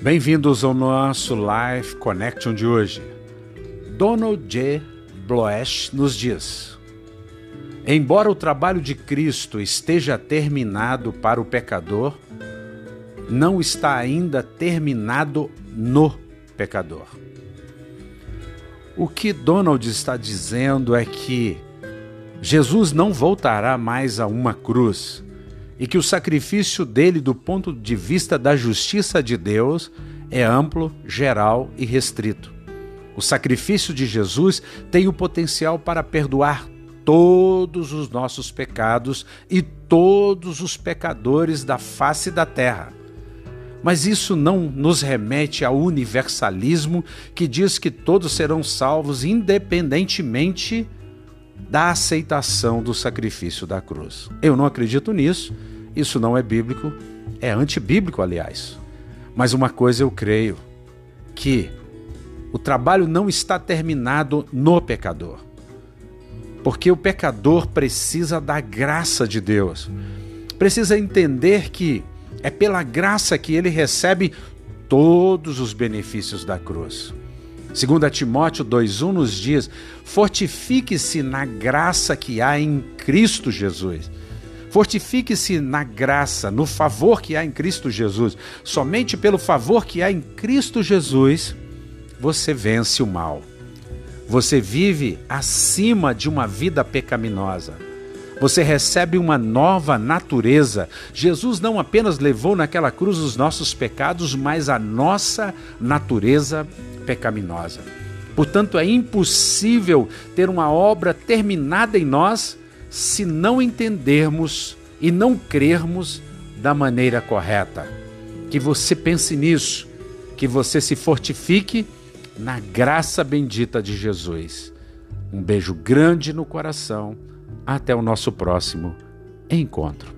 Bem-vindos ao nosso Life Connection de hoje. Donald J. Bloesch nos diz: Embora o trabalho de Cristo esteja terminado para o pecador, não está ainda terminado no pecador. O que Donald está dizendo é que Jesus não voltará mais a uma cruz e que o sacrifício dele, do ponto de vista da justiça de Deus, é amplo, geral e restrito. O sacrifício de Jesus tem o potencial para perdoar todos os nossos pecados e todos os pecadores da face da terra. Mas isso não nos remete ao universalismo que diz que todos serão salvos independentemente da aceitação do sacrifício da cruz. Eu não acredito nisso, isso não é bíblico, é antibíblico, aliás. Mas uma coisa eu creio: que o trabalho não está terminado no pecador. Porque o pecador precisa da graça de Deus. Precisa entender que é pela graça que ele recebe todos os benefícios da cruz. 2 Timóteo 2,1 nos diz: fortifique-se na graça que há em Cristo Jesus. Fortifique-se na graça, no favor que há em Cristo Jesus. Somente pelo favor que há em Cristo Jesus, você vence o mal. Você vive acima de uma vida pecaminosa. Você recebe uma nova natureza. Jesus não apenas levou naquela cruz os nossos pecados, mas a nossa natureza pecaminosa. Portanto, é impossível ter uma obra terminada em nós se não entendermos e não crermos da maneira correta. Que você pense nisso, que você se fortifique na graça bendita de Jesus. Um beijo grande no coração. Até o nosso próximo encontro.